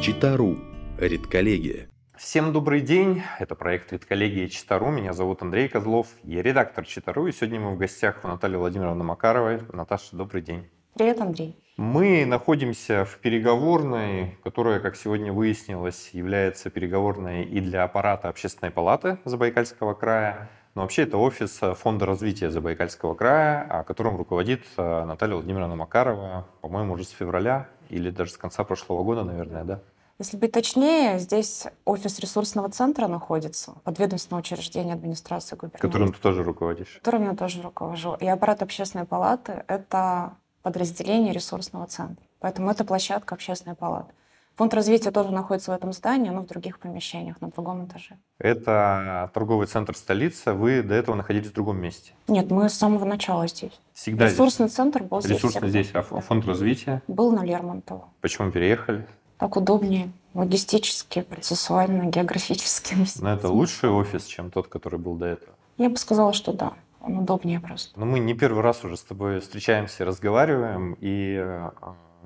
Читару. Редколлегия. Всем добрый день. Это проект «Редколлегия Читару». Меня зовут Андрей Козлов. Я редактор Читару. И сегодня мы в гостях у Натальи Владимировны Макаровой. Наташа, добрый день. Привет, Андрей. Мы находимся в переговорной, которая, как сегодня выяснилось, является переговорной и для аппарата Общественной палаты Забайкальского края. Но вообще это офис Фонда развития Забайкальского края, которым руководит э, Наталья Владимировна Макарова, по-моему, уже с февраля или даже с конца прошлого года, наверное, да? Если быть точнее, здесь офис ресурсного центра находится, подведомственное учреждение администрации губернатора. Которым ты тоже руководишь. Которым я тоже руковожу. И аппарат общественной палаты — это подразделение ресурсного центра. Поэтому это площадка общественной палаты. Фонд развития тоже находится в этом здании, но в других помещениях, на другом этаже. Это торговый центр столицы. Вы до этого находились в другом месте? Нет, мы с самого начала здесь. Всегда Ресурсный здесь? центр был здесь. Ресурсный здесь, а фонд развития? Был на Лермонтова. Почему переехали? Так удобнее. Логистически, процессуально, географически. Но это лучший офис, чем тот, который был до этого? Я бы сказала, что да. Он удобнее просто. Но мы не первый раз уже с тобой встречаемся, разговариваем, и э,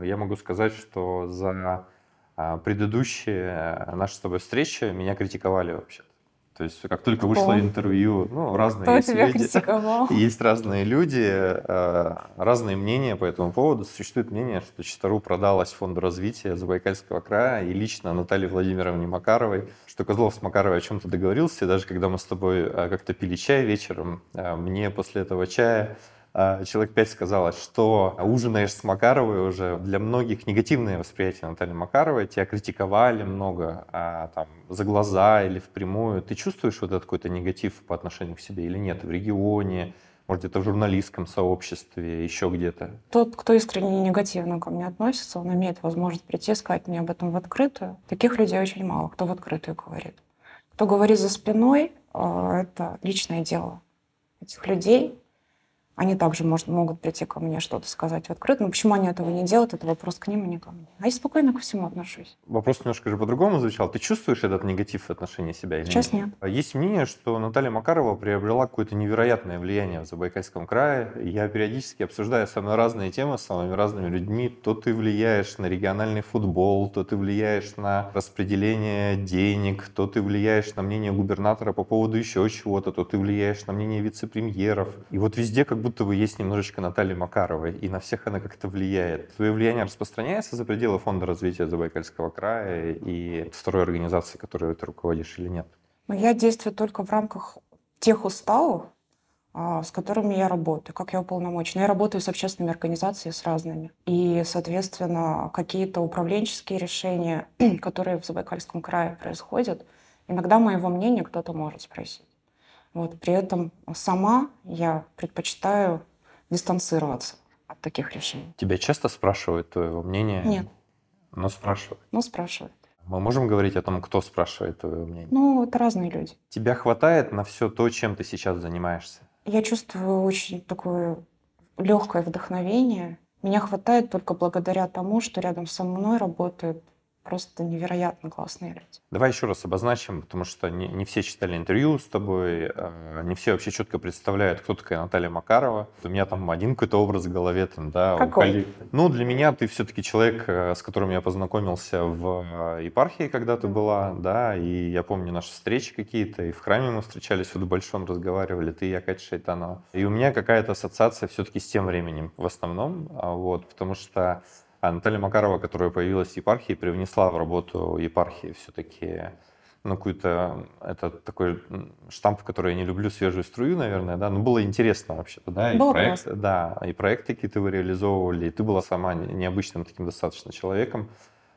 я могу сказать, что за предыдущие наши с тобой встречи меня критиковали вообще. -то. То есть как только вышло интервью, ну, разные Кто есть тебя люди. критиковал? Есть разные люди, э, разные мнения по этому поводу. Существует мнение, что Читару продалась Фонду развития Забайкальского края и лично Наталье Владимировне Макаровой, что Козлов с Макаровой о чем-то договорился, и даже когда мы с тобой э, как-то пили чай вечером, э, мне после этого чая а, человек пять сказала, что ужинаешь с Макаровой уже. Для многих негативное восприятие Натальи Макаровой. Тебя критиковали много а, там, за глаза или впрямую. Ты чувствуешь вот этот какой-то негатив по отношению к себе или нет? В регионе, может, где-то в журналистском сообществе, еще где-то? Тот, кто искренне негативно ко мне относится, он имеет возможность прийти и сказать мне об этом в открытую. Таких людей очень мало, кто в открытую говорит. Кто говорит за спиной, а, это личное дело этих людей. Они также может, могут прийти ко мне что-то сказать в открытом. Почему они этого не делают, это вопрос к ним, а не ко мне. А я спокойно ко всему отношусь. Вопрос немножко же по-другому звучал. Ты чувствуешь этот негатив в отношении себя или Сейчас нет? нет. А Есть мнение, что Наталья Макарова приобрела какое-то невероятное влияние в Забайкальском крае. Я периодически обсуждаю самые разные темы с самыми разными людьми. То ты влияешь на региональный футбол, то ты влияешь на распределение денег, то ты влияешь на мнение губернатора по поводу еще чего-то, то ты влияешь на мнение вице-премьеров. И вот везде как будто бы есть немножечко Натальи Макаровой, и на всех она как-то влияет. Твое влияние распространяется за пределы Фонда развития Забайкальского края и второй организации, которой ты руководишь, или нет? Но я действую только в рамках тех уставов, а, с которыми я работаю, как я уполномочена. Я работаю с общественными организациями, с разными. И, соответственно, какие-то управленческие решения, которые в Забайкальском крае происходят, иногда моего мнения кто-то может спросить. Вот. При этом сама я предпочитаю дистанцироваться от таких решений. Тебя часто спрашивают твоего мнения? Нет. Но спрашивают. Ну, спрашивают. Мы можем говорить о том, кто спрашивает твое мнение? Ну, это разные люди. Тебя хватает на все то, чем ты сейчас занимаешься? Я чувствую очень такое легкое вдохновение. Меня хватает только благодаря тому, что рядом со мной работают просто невероятно классные люди. Давай еще раз обозначим, потому что не, не все читали интервью с тобой, э, не все вообще четко представляют, кто такая Наталья Макарова. У меня там один какой-то образ в голове. Там, да, Какой? коллег. Ну, для меня ты все-таки человек, э, с которым я познакомился в э, епархии, когда ты была, да, и я помню наши встречи какие-то, и в храме мы встречались, вот в Большом разговаривали, ты и я, Катя Шайтанова. И у меня какая-то ассоциация все-таки с тем временем в основном, а, вот, потому что а Наталья Макарова, которая появилась в епархии, привнесла в работу епархии все-таки ну, какой-то, это такой штамп, который я не люблю, свежую струю, наверное, да, но было интересно вообще-то, да, и Было проект, классно. да, и проекты какие-то вы реализовывали, и ты была сама не- необычным таким достаточно человеком.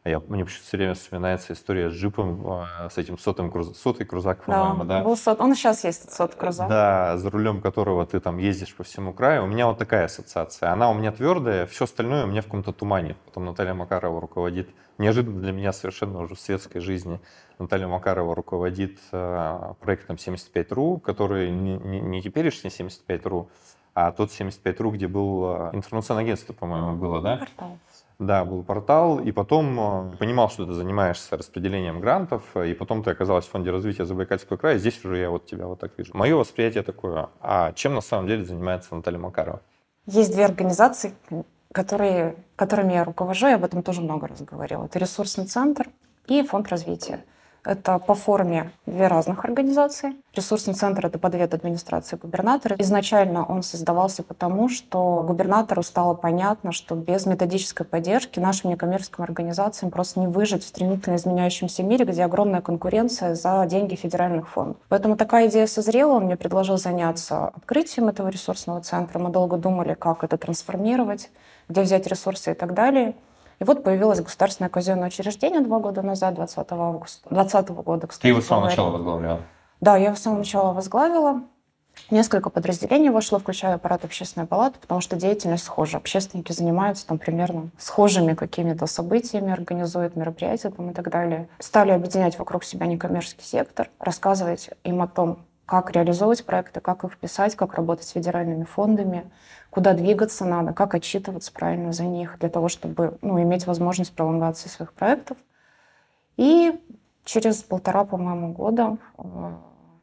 А Я, мне все время вспоминается история с джипом, а, с этим сотым, круз- сотый крузак, по-моему, да? был сот- Он сейчас есть этот сот крузак. Да, за рулем которого ты там ездишь по всему краю. У меня вот такая ассоциация. Она у меня твердая, все остальное у меня в каком-то тумане. Потом Наталья Макарова руководит, неожиданно для меня совершенно уже в светской жизни, Наталья Макарова руководит э, проектом 75.ru, который не, не, не теперешний 75.ru, а тот 75.ru, где был информационное агентство, по-моему, было, да? Портал. Да, был портал, и потом э, понимал, что ты занимаешься распределением грантов, и потом ты оказалась в фонде развития Забайкальского края, здесь уже я вот тебя вот так вижу. Мое восприятие такое, а чем на самом деле занимается Наталья Макарова? Есть две организации, которые, которыми я руковожу, я об этом тоже много раз говорила. Это ресурсный центр и фонд развития. Это по форме две разных организации. Ресурсный центр — это подвед администрации губернатора. Изначально он создавался потому, что губернатору стало понятно, что без методической поддержки нашим некоммерческим организациям просто не выжить в стремительно изменяющемся мире, где огромная конкуренция за деньги федеральных фондов. Поэтому такая идея созрела, он мне предложил заняться открытием этого ресурсного центра. Мы долго думали, как это трансформировать, где взять ресурсы и так далее. И вот появилось государственное казенное учреждение два года назад, 20 августа, 2020 года, кстати. Ты его с самого начала возглавляла? Да, я его с самого начала возглавила. Несколько подразделений вошло, включая аппарат общественной палаты, потому что деятельность схожа. Общественники занимаются там примерно схожими какими-то событиями, организуют мероприятия там, и так далее. Стали объединять вокруг себя некоммерческий сектор, рассказывать им о том, как реализовывать проекты, как их писать, как работать с федеральными фондами, куда двигаться надо, как отчитываться правильно за них, для того, чтобы ну, иметь возможность пролонгации своих проектов. И через полтора, по-моему, года э,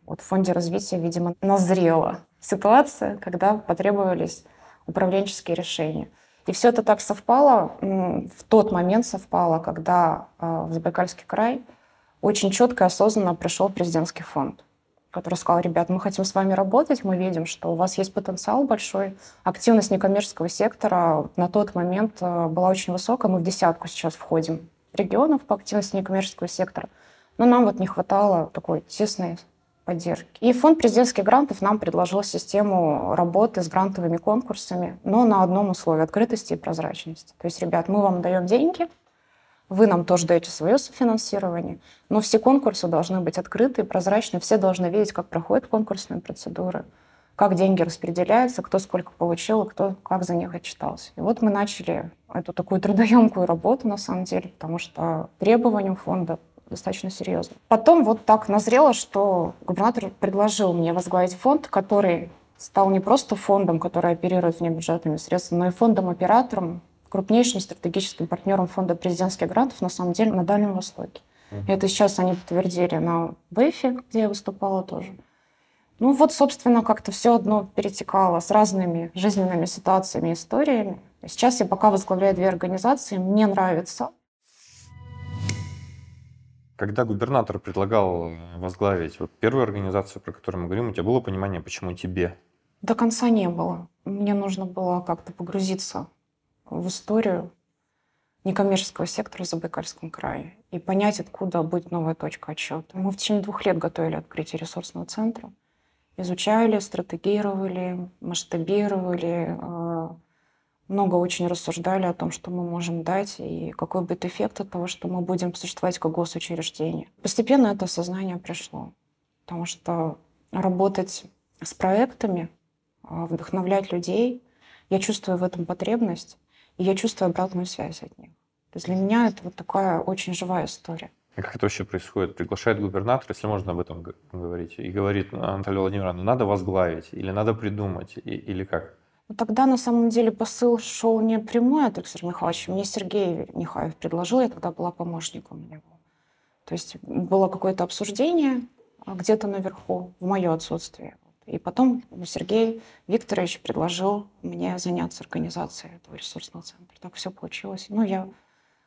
вот в фонде развития, видимо, назрела ситуация, когда потребовались управленческие решения. И все это так совпало, в тот момент совпало, когда э, в Забайкальский край очень четко и осознанно пришел президентский фонд который сказал, ребят, мы хотим с вами работать, мы видим, что у вас есть потенциал большой. Активность некоммерческого сектора на тот момент э, была очень высокая. Мы в десятку сейчас входим регионов по активности некоммерческого сектора. Но нам вот не хватало такой тесной поддержки. И фонд президентских грантов нам предложил систему работы с грантовыми конкурсами, но на одном условии – открытости и прозрачности. То есть, ребят, мы вам даем деньги – вы нам тоже даете свое софинансирование, но все конкурсы должны быть открыты, прозрачны, все должны видеть, как проходят конкурсные процедуры, как деньги распределяются, кто сколько получил, кто как за них отчитался. И вот мы начали эту такую трудоемкую работу, на самом деле, потому что требования фонда достаточно серьезно. Потом вот так назрело, что губернатор предложил мне возглавить фонд, который стал не просто фондом, который оперирует внебюджетными средствами, но и фондом-оператором, крупнейшим стратегическим партнером фонда президентских грантов на самом деле на Дальнем Востоке. И это сейчас они подтвердили на ВЭФе, где я выступала тоже. Ну вот, собственно, как-то все одно перетекало с разными жизненными ситуациями, историями. Сейчас я пока возглавляю две организации, мне нравится. Когда губернатор предлагал возглавить вот первую организацию, про которую мы говорим, у тебя было понимание, почему тебе? До конца не было. Мне нужно было как-то погрузиться в историю некоммерческого сектора в Забайкальском крае и понять, откуда будет новая точка отсчета. Мы в течение двух лет готовили открытие ресурсного центра, изучали, стратегировали, масштабировали, э, много очень рассуждали о том, что мы можем дать и какой будет эффект от того, что мы будем существовать как госучреждение. Постепенно это осознание пришло, потому что работать с проектами, э, вдохновлять людей, я чувствую в этом потребность, и я чувствую обратную связь от них. То есть для меня это вот такая очень живая история. И как это вообще происходит? Приглашает губернатор, если можно об этом говорить, и говорит Анатолию Владимировну, надо возглавить, или надо придумать, и, или как? Ну, тогда на самом деле посыл шел не прямой от Александра Михайловича. Мне Сергей Михайлов предложил, я тогда была помощником него. То есть было какое-то обсуждение а, где-то наверху, в мое отсутствие. И потом Сергей Викторович предложил мне заняться организацией этого ресурсного центра. Так все получилось. Ну, я,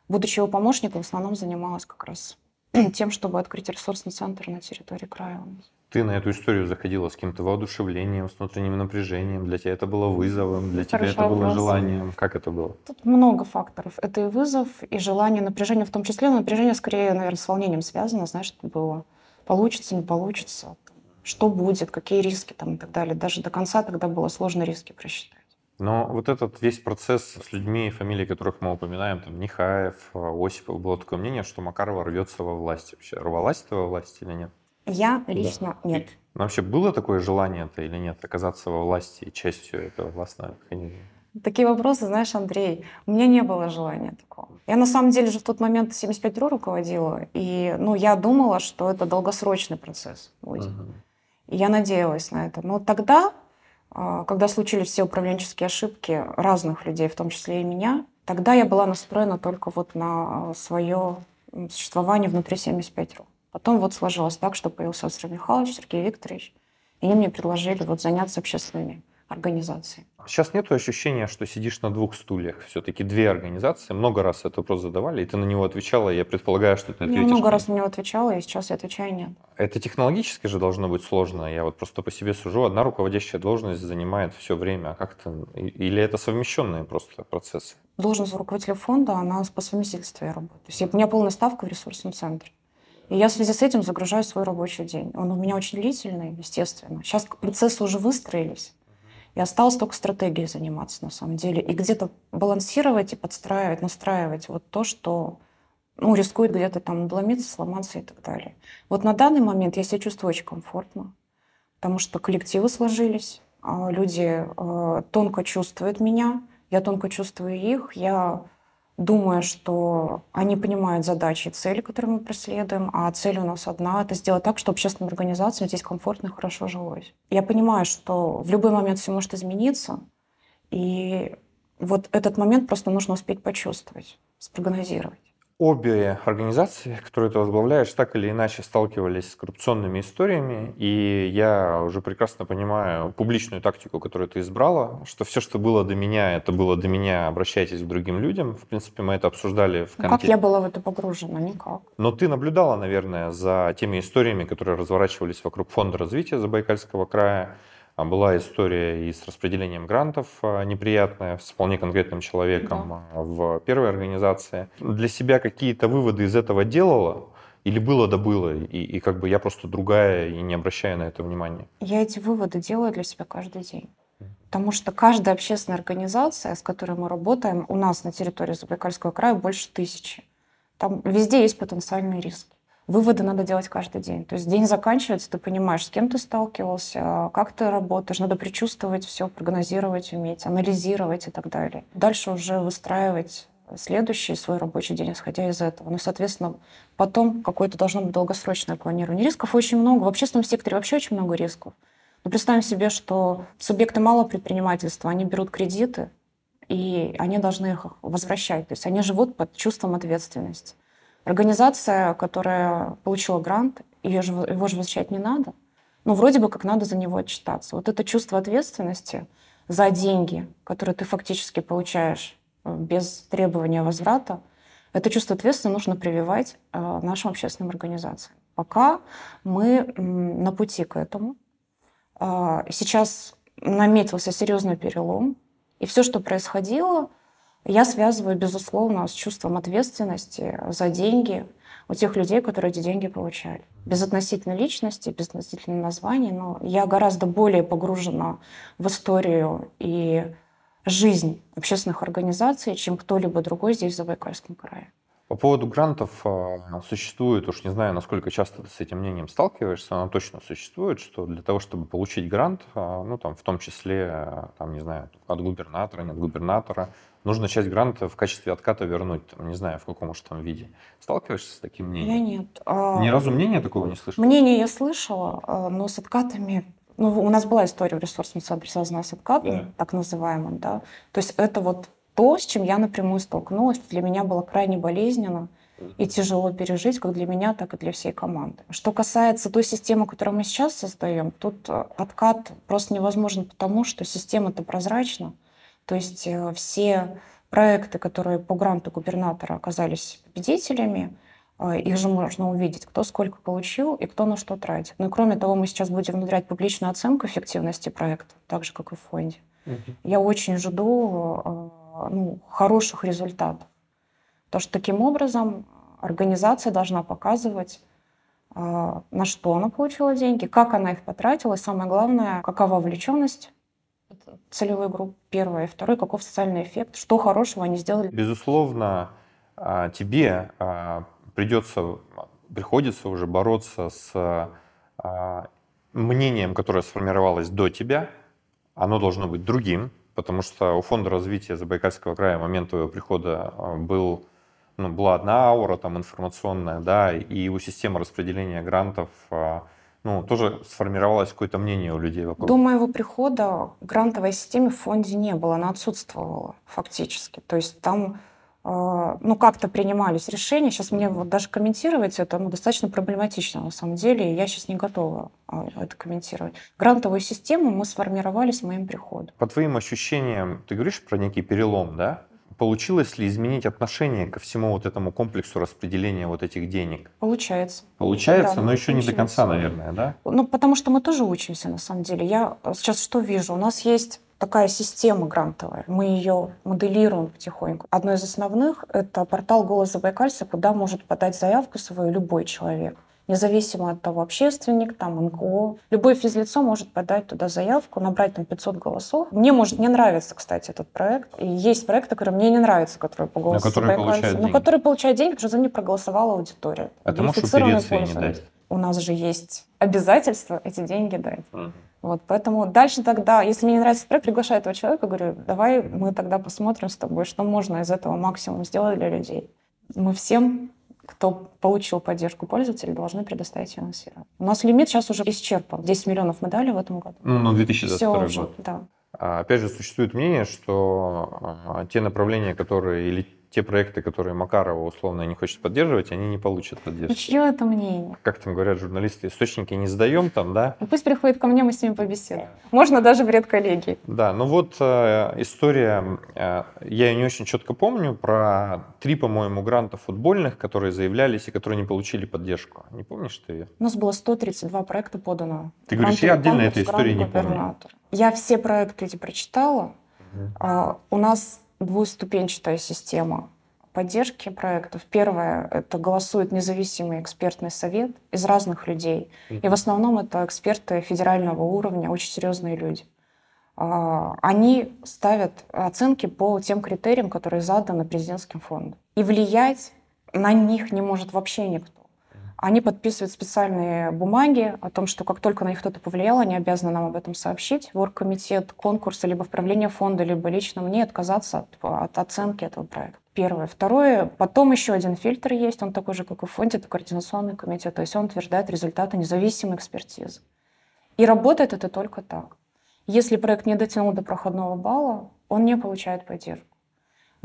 будучи его помощником, в основном занималась как раз тем, чтобы открыть ресурсный центр на территории края. Ты на эту историю заходила с каким-то воодушевлением, с внутренним напряжением. Для тебя это было вызовом, для тебя это было желанием. Как это было? Тут много факторов. Это и вызов, и желание, напряжение в том числе. Но напряжение скорее, наверное, с волнением связано. Знаешь, это было получится, не получится что будет, какие риски там и так далее. Даже до конца тогда было сложно риски просчитать. Но вот этот весь процесс с людьми, фамилии которых мы упоминаем, там Нихаев, Осипов, было такое мнение, что Макарова рвется во власть вообще. Рвалась ты во власти или нет? Я лично да. нет. Но вообще было такое желание-то или нет, оказаться во власти и частью этого властного механизма? Такие вопросы, знаешь, Андрей, у меня не было желания такого. Я на самом деле же в тот момент 75 РУ руководила, и ну, я думала, что это долгосрочный процесс будет. Uh-huh. Я надеялась на это. Но тогда, а, когда случились все управленческие ошибки разных людей, в том числе и меня, тогда я была настроена только вот на свое существование внутри 75 РУ. Потом вот сложилось так, что появился Александр Михайлович, Сергей Викторович, и они мне предложили вот заняться общественными организации. Сейчас нет ощущения, что сидишь на двух стульях. Все-таки две организации. Много раз этот вопрос задавали, и ты на него отвечала. Я предполагаю, что ты ответишь. Я много раз на него отвечала, и сейчас я отвечаю нет. Это технологически же должно быть сложно. Я вот просто по себе сужу. Одна руководящая должность занимает все время. А как это? Или это совмещенные просто процессы? Должность руководителя фонда, она по совместительству я работаю. То есть у меня полная ставка в ресурсном центре. И я в связи с этим загружаю свой рабочий день. Он у меня очень длительный, естественно. Сейчас процессы уже выстроились. И осталось только стратегией заниматься на самом деле. И где-то балансировать и подстраивать, настраивать вот то, что ну, рискует где-то там надломиться, сломаться и так далее. Вот на данный момент я себя чувствую очень комфортно, потому что коллективы сложились, а, люди э, тонко чувствуют меня, я тонко чувствую их, я думаю, что они понимают задачи и цели, которые мы преследуем, а цель у нас одна — это сделать так, чтобы общественным организациям здесь комфортно и хорошо жилось. Я понимаю, что в любой момент все может измениться, и вот этот момент просто нужно успеть почувствовать, спрогнозировать. Обе организации, которые ты возглавляешь, так или иначе сталкивались с коррупционными историями, и я уже прекрасно понимаю публичную тактику, которую ты избрала, что все, что было до меня, это было до меня, обращайтесь к другим людям. В принципе, мы это обсуждали в контексте. Как я была в это погружена? Никак. Но ты наблюдала, наверное, за теми историями, которые разворачивались вокруг Фонда развития Забайкальского края, была история и с распределением грантов а, неприятная с вполне конкретным человеком да. А, в первой организации. Для себя какие-то выводы из этого делала? Или было да было, и, и как бы я просто другая и не обращаю на это внимания? Я эти выводы делаю для себя каждый день. Потому что каждая общественная организация, с которой мы работаем, у нас на территории Забайкальского края больше тысячи. Там везде есть потенциальные риски. Выводы надо делать каждый день. То есть день заканчивается, ты понимаешь, с кем ты сталкивался, как ты работаешь. Надо предчувствовать все, прогнозировать, уметь, анализировать и так далее. Дальше уже выстраивать следующий свой рабочий день, исходя из этого. Ну, соответственно, потом какое-то должно быть долгосрочное планирование. Рисков очень много. В общественном секторе вообще очень много рисков. Но представим себе, что субъекты малого предпринимательства, они берут кредиты, и они должны их возвращать. То есть они живут под чувством ответственности. Организация, которая получила грант, ее же, его же возвращать не надо. Ну, вроде бы как надо за него отчитаться. Вот это чувство ответственности за деньги, которые ты фактически получаешь э, без требования возврата, это чувство ответственности нужно прививать э, нашим общественным организациям. Пока мы на пути к этому. Э, сейчас наметился серьезный перелом, и все, что происходило, я связываю, безусловно, с чувством ответственности за деньги у тех людей, которые эти деньги получали. Без относительно личности, без относительно названий, но я гораздо более погружена в историю и жизнь общественных организаций, чем кто-либо другой здесь, в Забайкальском крае. По поводу грантов а, существует, уж не знаю, насколько часто ты с этим мнением сталкиваешься, но точно существует, что для того, чтобы получить грант, а, ну там в том числе, а, там, не знаю, от губернатора, не от губернатора, нужно часть гранта в качестве отката вернуть, там, не знаю, в каком уж там виде. Сталкиваешься с таким мнением? Я нет. Ни разу мнения такого не слышала? Мнение я слышала, но с откатами ну, у нас была история в ресурсном центре, связанная с откатом, да. так называемым, да. То есть это вот то, с чем я напрямую столкнулась, для меня было крайне болезненно и тяжело пережить, как для меня, так и для всей команды. Что касается той системы, которую мы сейчас создаем, тут э, откат просто невозможен, потому что система-то прозрачна. То есть э, все проекты, которые по гранту губернатора оказались победителями, э, их же можно увидеть, кто сколько получил и кто на что тратит. Ну и кроме того, мы сейчас будем внедрять публичную оценку эффективности проекта, так же, как и в фонде. Угу. Я очень жду ну, хороших результатов. Потому что таким образом организация должна показывать, на что она получила деньги, как она их потратила, и самое главное, какова вовлеченность целевой группы, первое, и второе, каков социальный эффект, что хорошего они сделали. Безусловно, а, тебе а, придется, приходится уже бороться с мнением, которое сформировалось до тебя, оно должно быть другим, потому что у Фонда развития Забайкальского края в момент твоего прихода а, был, ну, была одна аура там информационная, да, и у системы распределения грантов а, ну, тоже сформировалось какое-то мнение у людей вокруг. До моего прихода грантовой системы в фонде не было, она отсутствовала фактически. То есть там а, ну, как-то принимались решения. Сейчас мне вот даже комментировать это ну, достаточно проблематично на самом деле, и я сейчас не готова а, это комментировать. Грантовую систему мы сформировали с моим приходом. По твоим ощущениям, ты говоришь про некий перелом, да? Получилось ли изменить отношение ко всему вот этому комплексу распределения вот этих денег? Получается. Получается, Да, но еще не до конца, наверное, да? Ну, потому что мы тоже учимся, на самом деле. Я сейчас что вижу? У нас есть такая система грантовая. Мы ее моделируем потихоньку. Одно из основных — это портал «Голос Забайкальца», куда может подать заявку свою любой человек. Независимо от того, общественник, там, НКО. Любое физлицо может подать туда заявку, набрать там 500 голосов. Мне может не нравиться, кстати, этот проект. И есть проекты, которые мне не нравятся, которые по голосу которые Забайкальца, получают но деньги. которые получают деньги, потому что за них проголосовала аудитория. А ты можешь упереться и не дать? У нас же есть обязательство эти деньги дать. Вот, поэтому дальше тогда, если мне не нравится проект, приглашаю этого человека, говорю, давай мы тогда посмотрим с тобой, что можно из этого максимум сделать для людей. Мы всем, кто получил поддержку пользователей, должны предоставить финансирование. У нас лимит сейчас уже исчерпан. 10 миллионов мы дали в этом году. Ну, на Все 2022 уже, год. да. А, Опять же, существует мнение, что а, те направления, которые или те проекты, которые Макарова условно не хочет поддерживать, они не получат Ну, поддержки. чье это мнение? Как там говорят журналисты, источники не сдаем там, да? Ну, пусть приходит ко мне, мы с ними побеседуем. Можно даже в редколлегии. Да, ну вот э, история, э, я ее не очень четко помню, про три, по-моему, гранта футбольных, которые заявлялись и которые не получили поддержку. Не помнишь ты ее? У нас было 132 проекта подано. Ты говоришь, Грантовый я отдельно этой истории грант не помню. Я все проекты эти прочитала. А, У нас двуступенчатая система поддержки проектов. Первое — это голосует независимый экспертный совет из разных людей. И в основном это эксперты федерального уровня, очень серьезные люди. А, Они ставят оценки по тем критериям, которые заданы президентским фондом. И влиять на них не может вообще никто. Они подписывают специальные бумаги о том, что как только на них кто-то повлиял, они обязаны нам об этом сообщить в оргкомитет конкурса, либо в правление фонда, либо лично мне отказаться от, от оценки этого проекта. Первое. Второе. Потом еще один фильтр есть, он такой же, как и в фонде, это координационный комитет, то есть он утверждает результаты независимой экспертизы. И работает это только так. Если проект не дотянул до проходного балла, он не получает поддержку.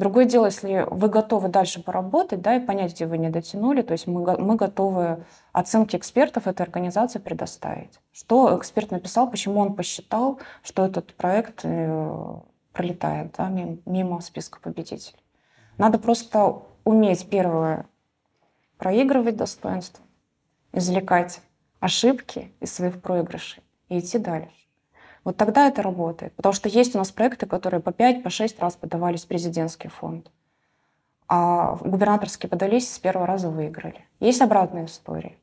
Другое дело, если вы готовы дальше поработать, да, и понять, где вы не дотянули, то есть мы, мы готовы оценки экспертов этой организации предоставить. Что эксперт написал, почему он посчитал, что этот проект э, пролетает да, мимо, мимо списка победителей. Надо просто уметь, первое, проигрывать достоинство, извлекать ошибки из своих проигрышей и идти дальше. Вот тогда это работает. Потому что есть у нас проекты, которые по 5, по 6 раз подавались в президентский фонд. А губернаторские подались с первого раза выиграли. Есть обратная история.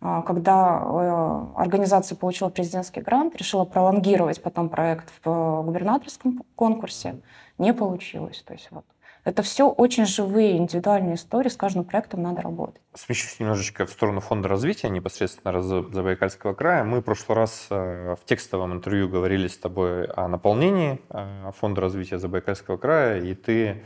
А, Когда э, организация получила президентский грант, решила пролонгировать потом проект в э, губернаторском конкурсе, не получилось. То есть вот. Это все очень живые, индивидуальные истории, с каждым проектом надо работать. Смещусь немножечко в сторону фонда развития непосредственно Забайкальского края. Мы в прошлый раз э, в текстовом интервью говорили с тобой о наполнении э, фонда развития Забайкальского края, и ты,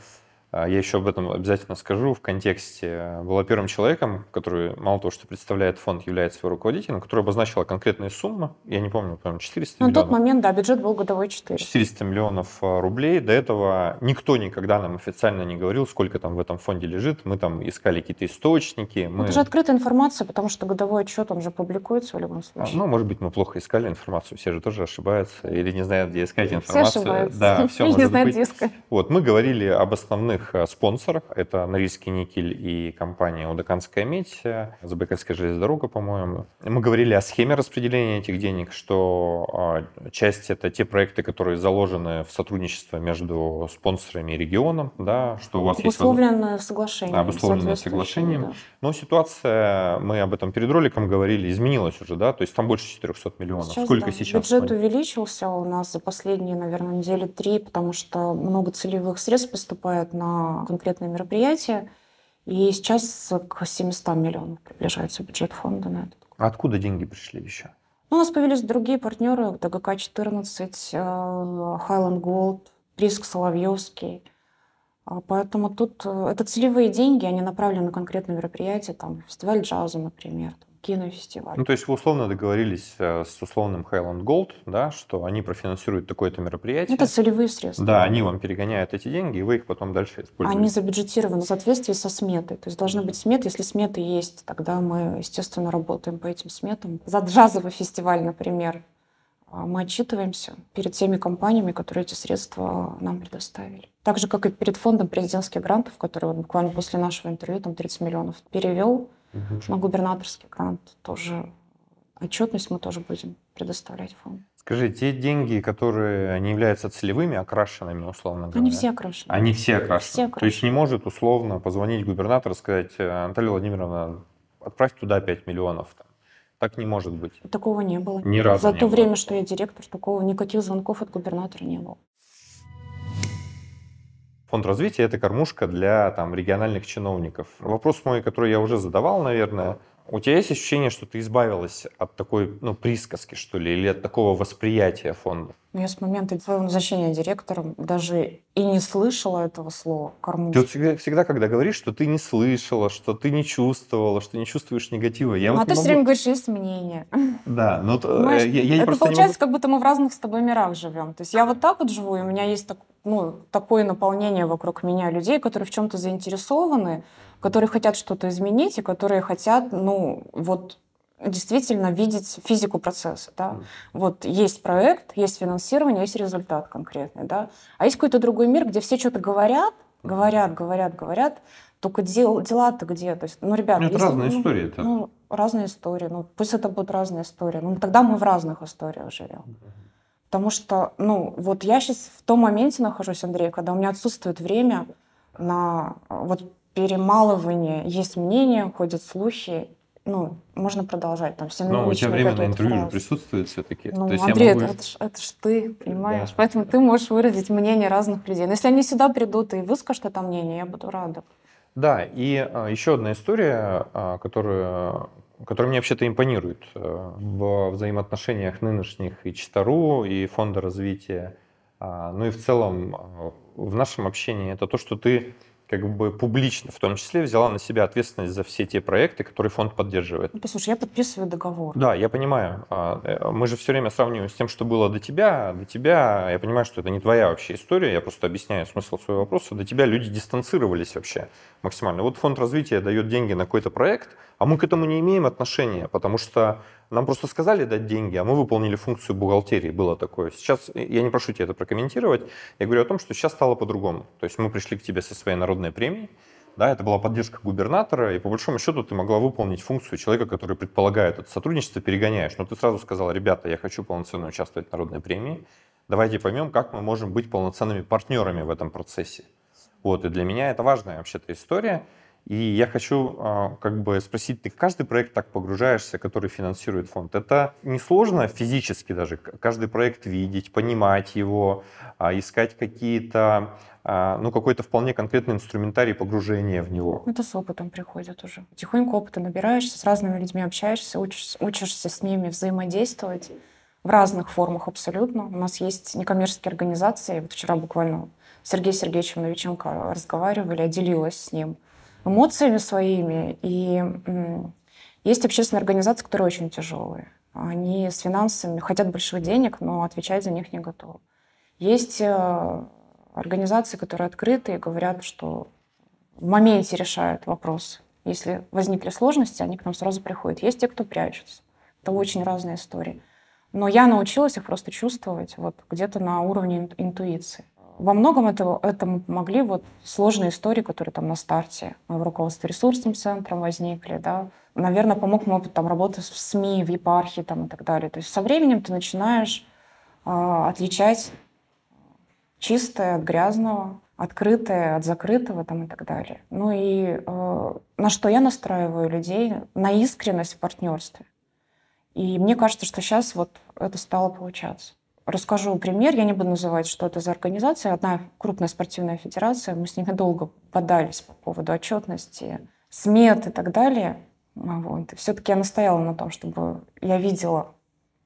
я еще об этом обязательно скажу, в контексте э, была первым человеком, который мало того, что представляет фонд, является его руководителем, который обозначила конкретные суммы, я не помню, по-моему, 400 На миллионов. тот момент, да, бюджет был годовой 4. 400 миллионов э, рублей. До этого никто никогда нам официально не говорил, сколько там в этом фонде лежит. Мы там искали какие-то источники. Мы... Это же открытая информация, потому что годовой отчет, он же публикуется в любом А, случае. Ну, может быть, мы плохо искали информацию, все же тоже ошибаются или не знают, где искать Все информацию. ошибаются. Да, все Не знают, быть. где искать. Вот, мы говорили об основных э, спонсорах. Это Норильский никель и компания Удаканская медь, э, Забайкальская железная дорога, по-моему. Мы говорили о схеме распределения этих денег, что э, часть это те проекты, которые заложены в сотрудничество между спонсорами и регионом, да, что у вас есть Обусловленное соглашение. Обусловленное соответствующее, соглашением. да. Но ситуация, мы об этом перед роликом говорили, изменилась уже, да? То есть там больше 400 миллионов. Сейчас, Сколько да. сейчас? Бюджет увеличился у нас за последние, наверное, недели три, потому что много целевых средств поступает на конкретные мероприятия. И сейчас к 700 миллионов приближается бюджет фонда на этот. А откуда деньги пришли еще? Ну, у нас появились другие партнеры, ДГК-14, э, Highland Gold, Риск Соловьевский. А Поэтому тут э, это целевые деньги, они направлены на конкретные мероприятия, там фестиваль джаза, например, кинофестиваль. Ну, то есть вы условно договорились э, с условным Highland Gold, да, что они профинансируют такое-то мероприятие. Это целевые средства. Да, они вам перегоняют эти деньги, и вы их потом дальше используете. Они забюджетированы в соответствии со сметой. То есть должны быть сметы. Если сметы есть, тогда мы, естественно, работаем по этим сметам. За джазовый фестиваль, например, а, мы отчитываемся перед теми компаниями, которые эти средства нам предоставили. Так же, как и перед фондом президентских грантов, который вот буквально после нашего интервью там 30 миллионов перевел Мгм. на губернаторский грант. Тоже отчетность мы тоже будем предоставлять фонду. Скажи, те деньги, которые не являются целевыми, окрашенными, условно говоря, Они все окрашены. Они все окрашены. Все То есть не может условно позвонить губернатор и сказать, «Э, Наталья Владимировна, отправь туда 5 миллионов. там». Так не может быть. Такого не было. Ни разу За не то было. время, что я директор, такого никаких звонков от губернатора не было. Фонд развития – это кормушка для там, региональных чиновников. Вопрос мой, который я уже задавал, наверное, у тебя есть ощущение, что ты избавилась от такой ну, присказки, что ли, или от такого восприятия фонда? Но я с момента своего назначения директором даже и не слышала этого слова «кормушка». Ты вот всегда, всегда, когда говоришь, что ты не слышала, что ты не чувствовала, что не чувствуешь негатива, я Ну, вот а ты не все могу- время говоришь, есть мнение. Да, но т- Понимаешь, я, я Это просто не получается, могу... как будто мы в разных с тобой мирах живем. То есть я вот так вот живу, и у меня есть так- ну, такое наполнение вокруг меня людей, которые в чем-то заинтересованы, которые хотят что-то изменить, и которые хотят, ну, вот действительно видеть физику процесса, да. Вот есть проект, есть финансирование, есть результат конкретный, да. А есть какой-то другой мир, где все что-то говорят, говорят, говорят, говорят, только дел, дела-то где? То есть, ну, ребята, Ну, это если- разные ну, истории, это. Ну, разные истории. Ну, пусть это будут разные истории. Ну, тогда мы в разных историях живем. Потому что, ну, вот я сейчас в том моменте нахожусь, Андрей, когда у меня отсутствует время на вот перемалывание. Есть мнение, ходят слухи. Ну, можно продолжать. Там все Но у тебя время на интервью же фразы. присутствует все-таки. Ну, То есть Андрей, я могу... это, это ж, это ж ты, понимаешь? Да. Поэтому ты можешь выразить мнение разных людей. Но если они сюда придут и выскажут это мнение, я буду рада. Да, и а, еще одна история, а, которая, которая мне вообще-то импонирует э, в взаимоотношениях нынешних и Читару, и Фонда развития, а, ну и в целом а, в нашем общении, это то, что ты как бы публично, в том числе, взяла на себя ответственность за все те проекты, которые фонд поддерживает. Ну, послушай, я подписываю договор. Да, я понимаю. А, э, Мы же все время сравниваем с тем, что было до тебя. До тебя, я понимаю, что это не твоя вообще история, я просто объясняю смысл своего вопроса. До тебя люди дистанцировались вообще максимально. Вот фонд развития дает деньги на какой-то проект, а мы к этому не имеем отношения, потому что нам просто сказали дать деньги, а мы выполнили функцию бухгалтерии. Было такое. Сейчас, э, я не прошу тебя это прокомментировать, я говорю о том, что сейчас стало по-другому. То есть мы пришли к тебе со своей народной премией, да, это была поддержка губернатора, и по большому счету ты могла выполнить функцию человека, который предполагает это сотрудничество, перегоняешь. Но ты сразу сказала, ребята, я хочу полноценно участвовать в народной премии, давайте поймем, как мы можем быть полноценными партнерами в этом процессе. Вот, и для меня это важная вообще-то история. И я хочу а, как бы спросить, ты каждый проект так погружаешься, который финансирует фонд? Это несложно физически даже каждый проект видеть, понимать его, а, искать какие-то, а, ну, какой-то вполне конкретный инструментарий погружения в него? Это с опытом приходит уже. Тихонько опыта набираешься, с разными людьми общаешься, учишься, учишься с ними взаимодействовать в разных формах абсолютно. У нас есть некоммерческие организации. Вот вчера буквально с Сергеем Сергеевичем Новиченко разговаривали, я делилась с ним эмоциями своими. И есть общественные организации, которые очень тяжелые. Они с финансами хотят больших денег, но отвечать за них не готовы. Есть э, организации, которые открыты и говорят, что в моменте решают вопрос. Если возникли сложности, они к нам сразу приходят. Есть те, кто прячутся. Это очень разные истории. Но я научилась их просто чувствовать вот где-то на уровне инту- интуиции. Во многом это, этому помогли вот сложные истории, которые там на старте мы в руководстве ресурсным центром возникли, да. Наверное, помог мой опыт там работы в СМИ, в епархии там и так далее. То есть со временем ты начинаешь а, отличать чистое от грязного, открытое от закрытого там, и так далее. Ну и э, на что я настраиваю людей? На искренность в партнерстве. И мне кажется, что сейчас вот это стало получаться. Расскажу пример, я не буду называть, что это за организация. Одна крупная спортивная федерация, мы с ними долго подались по поводу отчетности, смет и так далее. Вот. Все-таки я настояла на том, чтобы я видела,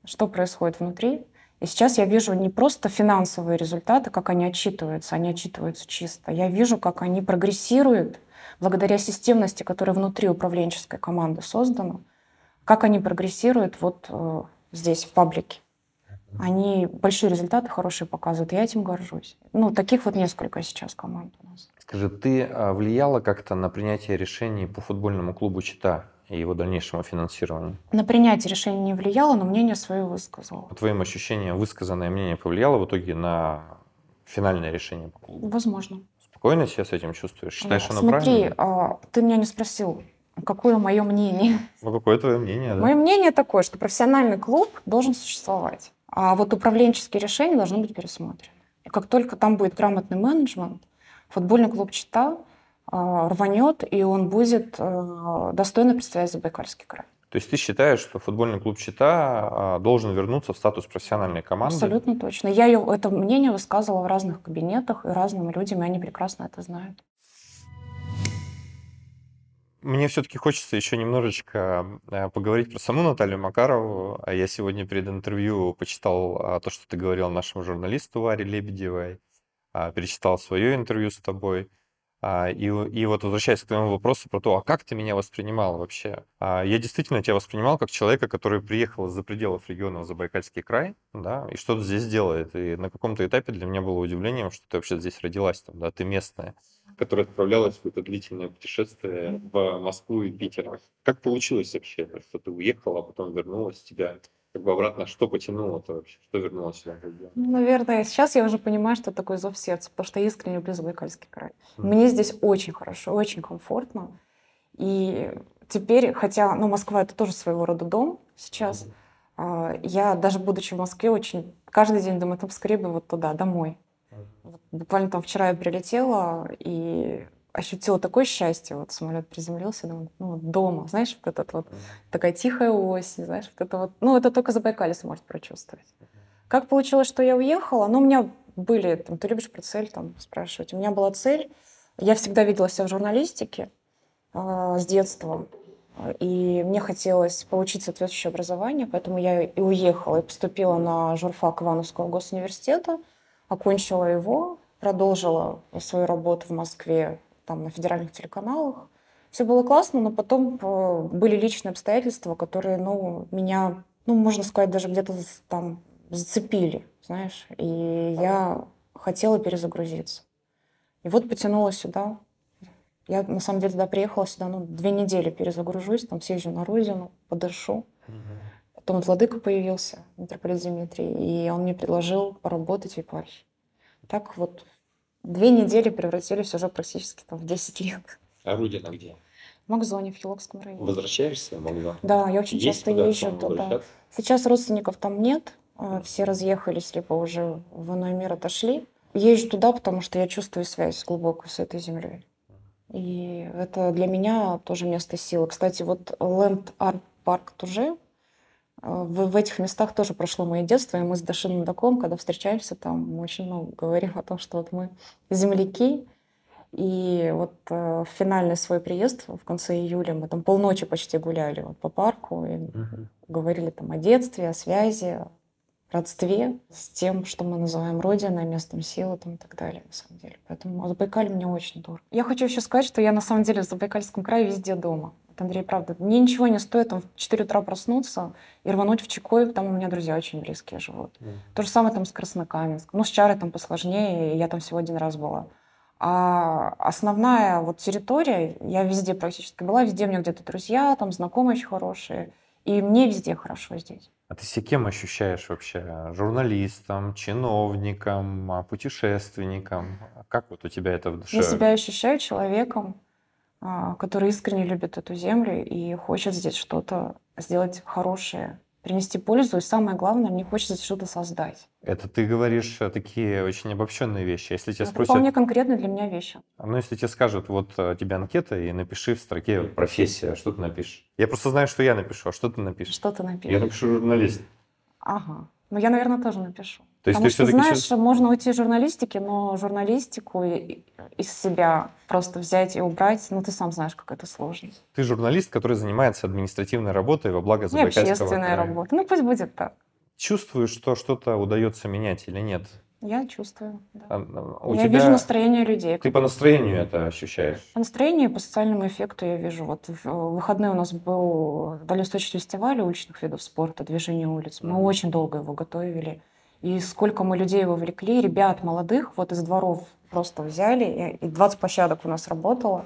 что происходит внутри, И сейчас я вижу не просто финансовые результаты, как они отчитываются, они отчитываются чисто. Я вижу, как они прогрессируют благодаря системности, которая внутри управленческой команды создана, как они прогрессируют вот э, здесь, в паблике. Они большие результаты хорошие показывают, я этим горжусь. Ну, таких вот несколько сейчас команд у нас. Скажи, ты а, влияла как-то на принятие решений по футбольному клубу «Чита»? и его дальнейшему финансированию? На принятие решения не влияло, но мнение свое высказала. По твоим ощущениям, высказанное мнение повлияло в итоге на финальное решение по клубу? Возможно. Спокойно себя с этим чувствуешь? Считаешь, оно Смотри, правильно? А, ты меня не спросил, какое мое мнение. Ну, какое твое мнение, да? Мое мнение такое, что профессиональный клуб должен существовать, а вот управленческие решения должны быть пересмотрены. И как только там будет грамотный менеджмент, футбольный клуб «Чита» А, рванет, и он будет э, достойно представлять Забайкальский край. То есть ты считаешь, что футбольный клуб «Чита» а, должен вернуться в статус профессиональной команды? Абсолютно точно. Я это мнение высказывала в разных кабинетах и разным людям, и они прекрасно это знают. Мне все-таки хочется еще немножечко э, поговорить про саму Наталью Макарову. А Я сегодня перед интервью почитал то, что ты говорил нашему журналисту Варе Лебедевой, перечитал свое интервью с тобой. А, и, и вот возвращаясь к твоему вопросу про то, а как ты меня воспринимал вообще? А, я действительно тебя воспринимал как человека, который приехал из-за пределов региона в Забайкальский край, да, и что-то здесь делает. И на каком-то этапе для меня было удивлением, что ты вообще здесь родилась, там, да, ты местная, которая отправлялась в какое-то длительное путешествие в Москву и Питер. Как получилось вообще, что ты уехала, а потом вернулась, тебя как бы обратно, что потянуло-то вообще, что вернуло сюда? Ну, наверное, сейчас я уже понимаю, что такое зов сердца, потому что я искренне люблю Забайкальский край. Mm. Мне здесь очень хорошо, очень комфортно. И теперь, хотя, ну, Москва это тоже своего рода дом сейчас, mm. я даже будучи в Москве очень каждый день думаю, там скорее бы вот туда, домой. Mm. Вот, буквально там вчера я прилетела, и ощутила такое счастье, вот самолет приземлился, думаю, ну, дома, знаешь, вот этот вот, такая тихая осень, знаешь, вот это вот, ну, это только Забайкалье сможет прочувствовать. Как получилось, что я уехала? Ну, у меня были, там, ты любишь про цель, там, спрашивать. У меня была цель, я всегда видела себя в журналистике э, с детства, и мне хотелось получить соответствующее образование, поэтому я и уехала, и поступила на журфак Ивановского госуниверситета, окончила его, продолжила свою работу в Москве там на федеральных телеканалах. Все было классно, но потом э, были личные обстоятельства, которые, ну, меня, ну, можно сказать, даже где-то там зацепили, знаешь, и я хотела перезагрузиться. И вот потянула сюда. Я, на самом деле, туда приехала сюда, ну, две недели перезагружусь, там съезжу на родину, подышу. Угу. Потом Владыка появился, митрополит Дмитрий, и он мне предложил поработать в епархии. Так вот две недели превратились уже практически там, в 10 лет. А родина где? В Макзоне, в Хилокском районе. Возвращаешься в Макзон? Да, я очень Есть часто езжу туда. Сейчас родственников там нет, а, все разъехались, либо уже в иной мир отошли. Езжу туда, потому что я чувствую связь глубокую с этой землей. И это для меня тоже место силы. Кстати, вот Land Art Park Туже, в, в этих местах тоже прошло мое детство, и мы с Дашином Даком, когда встречаемся там, мы очень много говорим о том, что вот мы земляки, и вот э, в финальный свой приезд в конце июля мы там полночи почти гуляли вот, по парку и uh-huh. говорили там о детстве, о связи, родстве с тем, что мы называем родиной, местом силы там, и так далее, на самом деле. Поэтому Забайкалье мне очень дорого. Я хочу еще сказать, что я на самом деле в Забайкальском крае везде дома. Андрей, правда, мне ничего не стоит там в 4 утра проснуться и рвануть в Чекой, там у меня друзья очень близкие живут. Mm. То же самое там с Краснокаменском. Ну, с Чарой там посложнее, я там всего один раз была. А основная вот территория, я везде практически была, везде у меня где-то друзья, там знакомые очень хорошие, и мне везде хорошо здесь. А ты себя кем ощущаешь вообще? Журналистом, чиновником, а, путешественником? Как вот у тебя это в душе? Я себя ощущаю человеком, который искренне любит эту землю и хочет здесь что-то сделать хорошее, принести пользу, и самое главное, мне хочется здесь что-то создать. Это ты говоришь э, такие очень обобщенные вещи. Если тебя Это спросят... вполне конкретные для меня вещи. Ну, если тебе скажут, вот э, тебе анкета, и напиши в строке профессия, что ты напишешь? Я просто знаю, что я напишу, а что ты напишешь? Что ты напишешь? Я напишу журналист. Ага. Ну, я, наверное, тоже напишу. То есть Потому ты что, знаешь, сейчас... можно уйти из журналистики, но журналистику из себя просто взять и убрать, ну, ты сам знаешь, как это сложно. Ты журналист, который занимается административной работой во благо Забайкальского общественная края. работа. Ну, пусть будет так. чувствуешь, что что-то удается менять или нет? Я чувствую, да. А, а, У я тебя... вижу настроение людей. Ты по настроению это ощущаешь? По настроению и по социальному эффекту я вижу. Вот в в выходные у нас был Дальневосточный фестиваль уличных видов спорта, движение улиц. Мы Мгм. очень долго его готовили. И сколько мы людей вовлекли, ребят молодых, вот из дворов просто взяли, и и 20 площадок у нас работало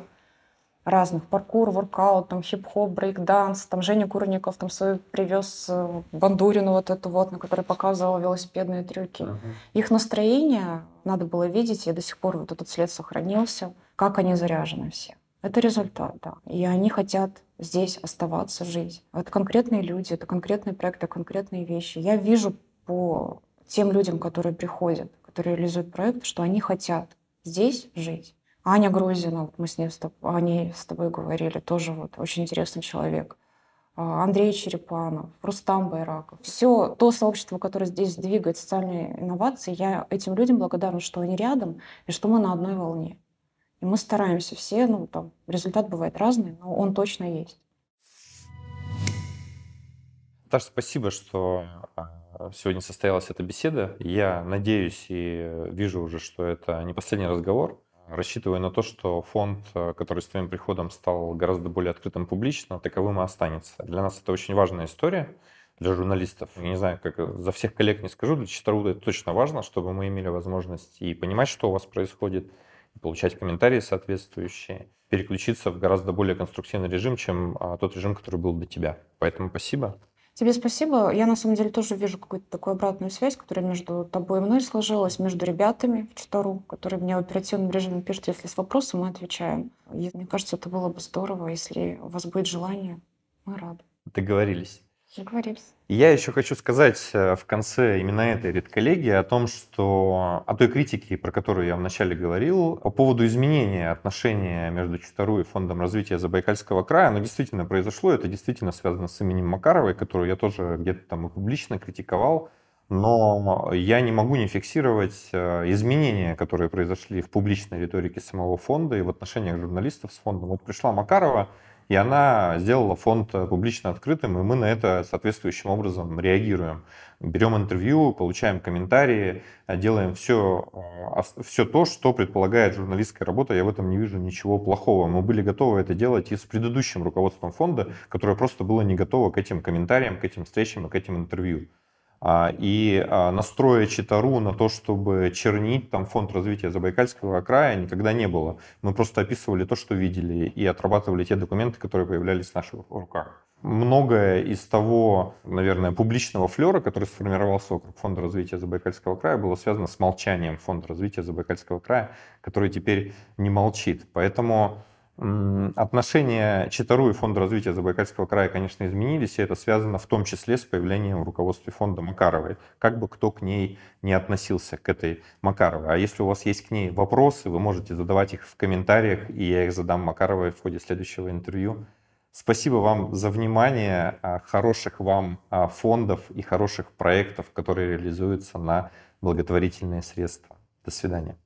разных. Паркур, воркаут, там хип-хоп, брейк-данс. Там Женя Курников там свою привез э, бандурину вот эту вот, на которой показывал велосипедные трюки. Мгм. Их настроение надо было видеть, и до сих пор вот этот след сохранился, как они заряжены все. Это результат, да. И они хотят здесь оставаться, жить. Это конкретные люди, это конкретные проекты, конкретные вещи. Я вижу по тем людям, которые приходят, которые реализуют проект, что они хотят здесь жить. Аня Грузина, вот мы с ней с тоб- о ней с тобой говорили, тоже вот очень интересный человек. А, Андрей Черепанов, Рустам Байраков. Все то сообщество, которое здесь двигает социальные инновации, я этим людям благодарна, что они рядом и что мы на одной волне. И мы стараемся все, ну там результат бывает разный, но он точно есть. Таш, спасибо, что а, сегодня состоялась эта беседа. Я надеюсь и вижу уже, что это не последний разговор. Рассчитываю на то, что фонд, а, который с твоим приходом стал гораздо более открытым публично, таковым и останется. Для нас это очень важная история, для журналистов. Я не знаю, как за всех коллег не скажу, для Читруда это точно важно, чтобы мы имели возможность и понимать, что у вас происходит, и получать комментарии соответствующие, переключиться в гораздо более конструктивный режим, чем а, тот режим, который был до тебя. Поэтому спасибо. Тебе спасибо. Я на самом деле тоже вижу какую-то такую обратную связь, которая между тобой и мной сложилась, между ребятами в Читару, которые мне в оперативном режиме пишут, если есть вопросы, мы отвечаем. И мне кажется, это было бы здорово, если у вас будет желание. Мы рады. Договорились. Я еще хочу сказать э, в конце именно этой редколлегии о том, что о той критике, про которую я вначале говорил, по поводу изменения отношения между Читару и Фондом развития Забайкальского края, оно действительно произошло, это действительно связано с именем Макаровой, которую я тоже где-то там и публично критиковал, но я не могу не фиксировать э, изменения, которые произошли в публичной риторике самого фонда и в отношениях журналистов с фондом. Вот пришла Макарова, и она сделала фонд э, публично открытым, и мы на это соответствующим образом реагируем. Берем интервью, получаем комментарии, э, делаем все, все то, что предполагает журналистская работа. Я в этом не вижу ничего плохого. Мы были готовы это делать и с предыдущим руководством фонда, которое просто было не готово к этим комментариям, к этим встречам и к этим интервью. А, И а, настроя Читару на то, чтобы чернить там фонд развития Забайкальского края никогда не было. Мы просто описывали то, что видели, и отрабатывали те документы, которые появлялись в наших руках. Многое из того, наверное, публичного флера, который сформировался вокруг Фонда развития Забайкальского края, было связано с молчанием Фонда развития Забайкальского края, который теперь не молчит. Поэтому отношения Читару и Фонда развития Забайкальского края, конечно, изменились, и это связано в том числе с появлением в руководстве фонда Макаровой. Как бы кто к ней не относился, к этой Макаровой. А если у вас есть к ней вопросы, вы можете задавать их в комментариях, и я их задам Макаровой в ходе следующего интервью. Спасибо вам за внимание, а, хороших вам а, фондов и хороших проектов, которые реализуются на благотворительные средства. До свидания.